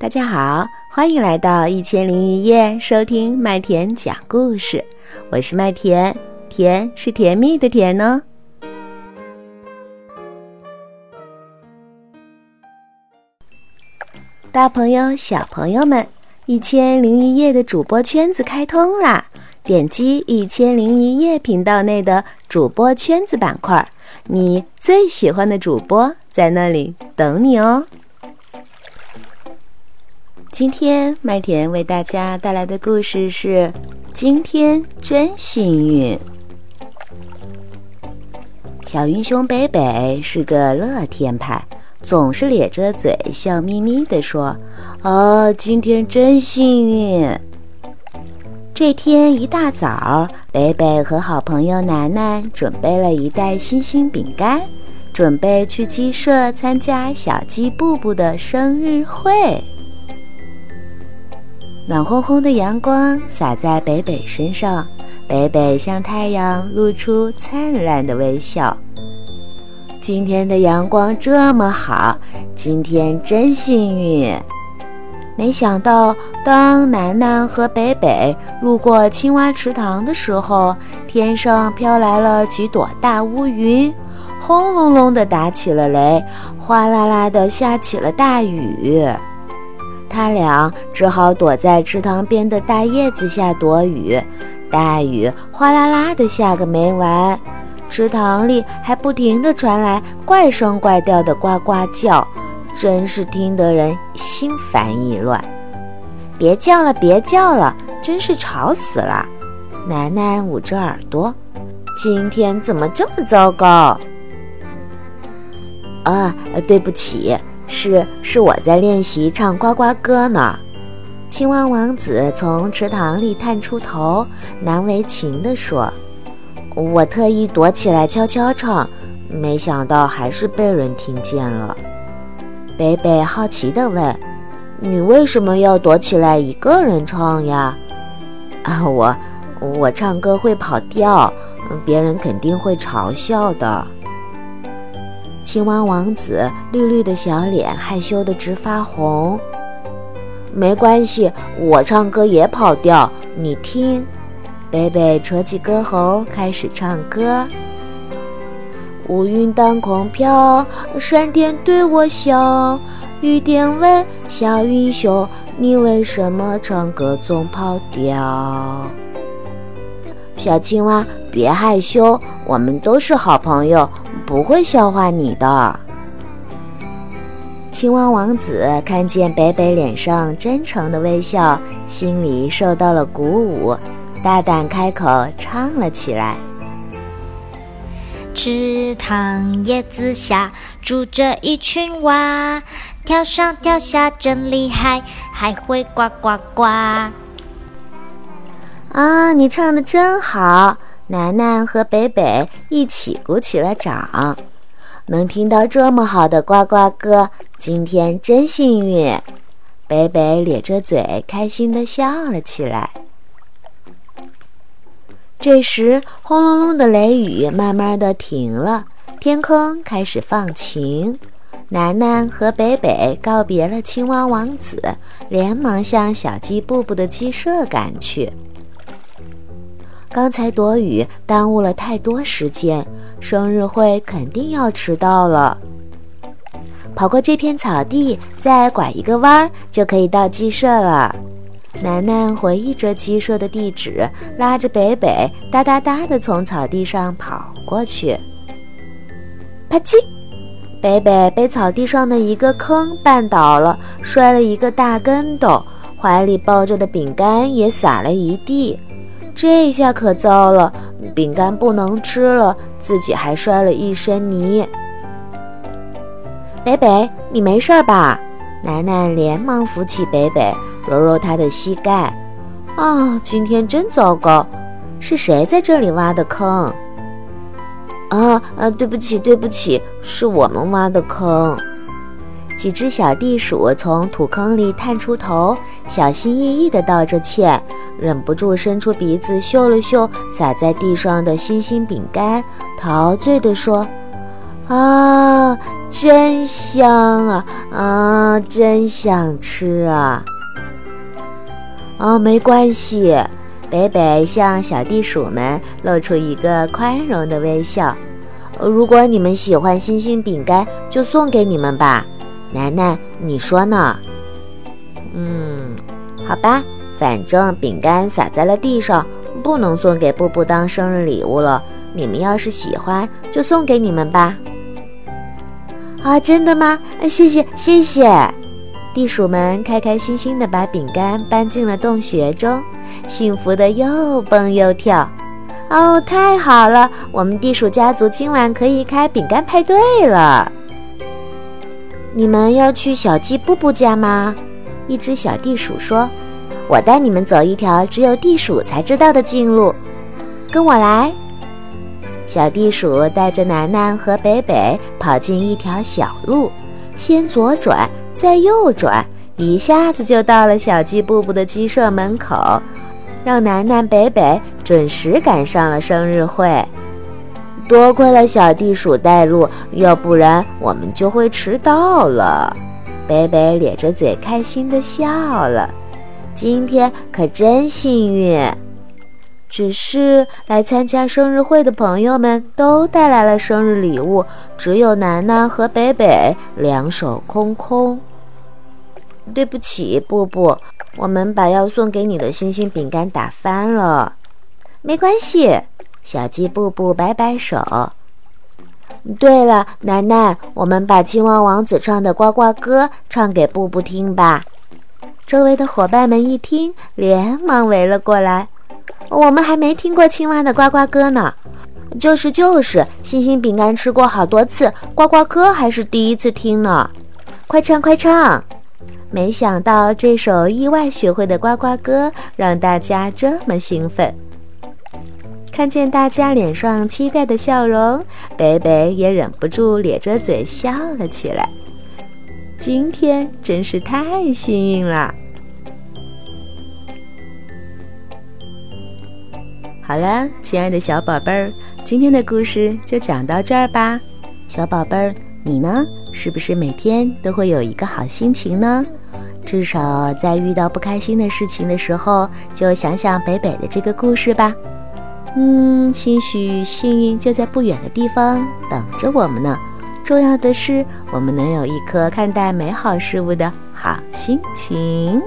大家好，欢迎来到一千零一夜，收听麦田讲故事。我是麦田，甜是甜蜜的甜呢。大朋友、小朋友们，一千零一夜的主播圈子开通啦！点击一千零一夜频道内的主播圈子板块，你最喜欢的主播在那里等你哦。今天麦田为大家带来的故事是：今天真幸运。小英雄北北是个乐天派，总是咧着嘴笑眯眯地说：“哦，今天真幸运。”这天一大早，北北和好朋友楠楠准备了一袋星星饼干，准备去鸡舍参加小鸡布布的生日会。暖烘烘的阳光洒在北北身上，北北向太阳露出灿烂的微笑。今天的阳光这么好，今天真幸运。没想到，当楠楠和北北路过青蛙池塘的时候，天上飘来了几朵大乌云，轰隆隆地打起了雷，哗啦啦地下起了大雨。他俩只好躲在池塘边的大叶子下躲雨，大雨哗啦啦的下个没完，池塘里还不停地传来怪声怪调的呱呱叫，真是听得人心烦意乱。别叫了，别叫了，真是吵死了！楠楠捂着耳朵，今天怎么这么糟糕？啊，对不起。是是，我在练习唱呱呱歌呢。青蛙王子从池塘里探出头，难为情地说：“我特意躲起来悄悄唱，没想到还是被人听见了。”北北好奇地问：“你为什么要躲起来一个人唱呀？”啊，我我唱歌会跑调，别人肯定会嘲笑的。青蛙王子绿绿的小脸害羞得直发红。没关系，我唱歌也跑调。你听，贝贝扯起歌喉开始唱歌。乌云当空飘，闪电对我笑。雨点问小英雄：你为什么唱歌总跑调？小青蛙，别害羞，我们都是好朋友。不会笑话你的。青蛙王子看见北北脸上真诚的微笑，心里受到了鼓舞，大胆开口唱了起来：“池塘叶子下住着一群蛙，跳上跳下真厉害，还会呱呱呱。”啊，你唱的真好！楠楠和北北一起鼓起了掌，能听到这么好的呱呱歌，今天真幸运。北北咧着嘴，开心地笑了起来。这时，轰隆隆的雷雨慢慢地停了，天空开始放晴。楠楠和北北告别了青蛙王子，连忙向小鸡布布的鸡舍赶去。刚才躲雨耽误了太多时间，生日会肯定要迟到了。跑过这片草地，再拐一个弯儿就可以到鸡舍了。楠楠回忆着鸡舍的地址，拉着北北哒哒哒地从草地上跑过去。啪叽！北北被草地上的一个坑绊倒了，摔了一个大跟斗，怀里抱着的饼干也洒了一地。这下可糟了，饼干不能吃了，自己还摔了一身泥。北北，你没事吧？楠楠连忙扶起北北，揉揉他的膝盖。啊，今天真糟糕，是谁在这里挖的坑？啊啊，对不起，对不起，是我们挖的坑。几只小地鼠从土坑里探出头，小心翼翼地道着歉。忍不住伸出鼻子嗅了嗅洒在地上的星星饼干，陶醉地说：“啊，真香啊！啊，真想吃啊！哦，没关系。北北向小地鼠们露出一个宽容的微笑。如果你们喜欢星星饼干，就送给你们吧。楠楠，你说呢？嗯，好吧，反正饼干洒在了地上，不能送给布布当生日礼物了。你们要是喜欢，就送给你们吧。啊，真的吗？谢谢，谢谢。地鼠们开开心心地把饼干搬进了洞穴中，幸福的又蹦又跳。哦，太好了！我们地鼠家族今晚可以开饼干派对了。你们要去小鸡布布家吗？一只小地鼠说：“我带你们走一条只有地鼠才知道的近路，跟我来。”小地鼠带着楠楠和北北跑进一条小路，先左转。再右转，一下子就到了小鸡布布的鸡舍门口，让楠楠、北北准时赶上了生日会。多亏了小地鼠带路，要不然我们就会迟到了。北北咧着嘴开心地笑了，今天可真幸运。只是来参加生日会的朋友们都带来了生日礼物，只有楠楠和北北两手空空。对不起，布布，我们把要送给你的星星饼干打翻了。没关系，小鸡布布摆摆手。对了，楠楠，我们把青蛙王子唱的呱呱歌唱给布布听吧。周围的伙伴们一听，连忙围了过来。我们还没听过青蛙的呱呱歌呢。就是就是，星星饼干吃过好多次，呱呱歌还是第一次听呢。快唱快唱！没想到这首意外学会的呱呱歌让大家这么兴奋。看见大家脸上期待的笑容，北北也忍不住咧着嘴笑了起来。今天真是太幸运了。好了，亲爱的小宝贝儿，今天的故事就讲到这儿吧。小宝贝儿，你呢？是不是每天都会有一个好心情呢？至少在遇到不开心的事情的时候，就想想北北的这个故事吧。嗯，兴许幸运就在不远的地方等着我们呢。重要的是，我们能有一颗看待美好事物的好心情。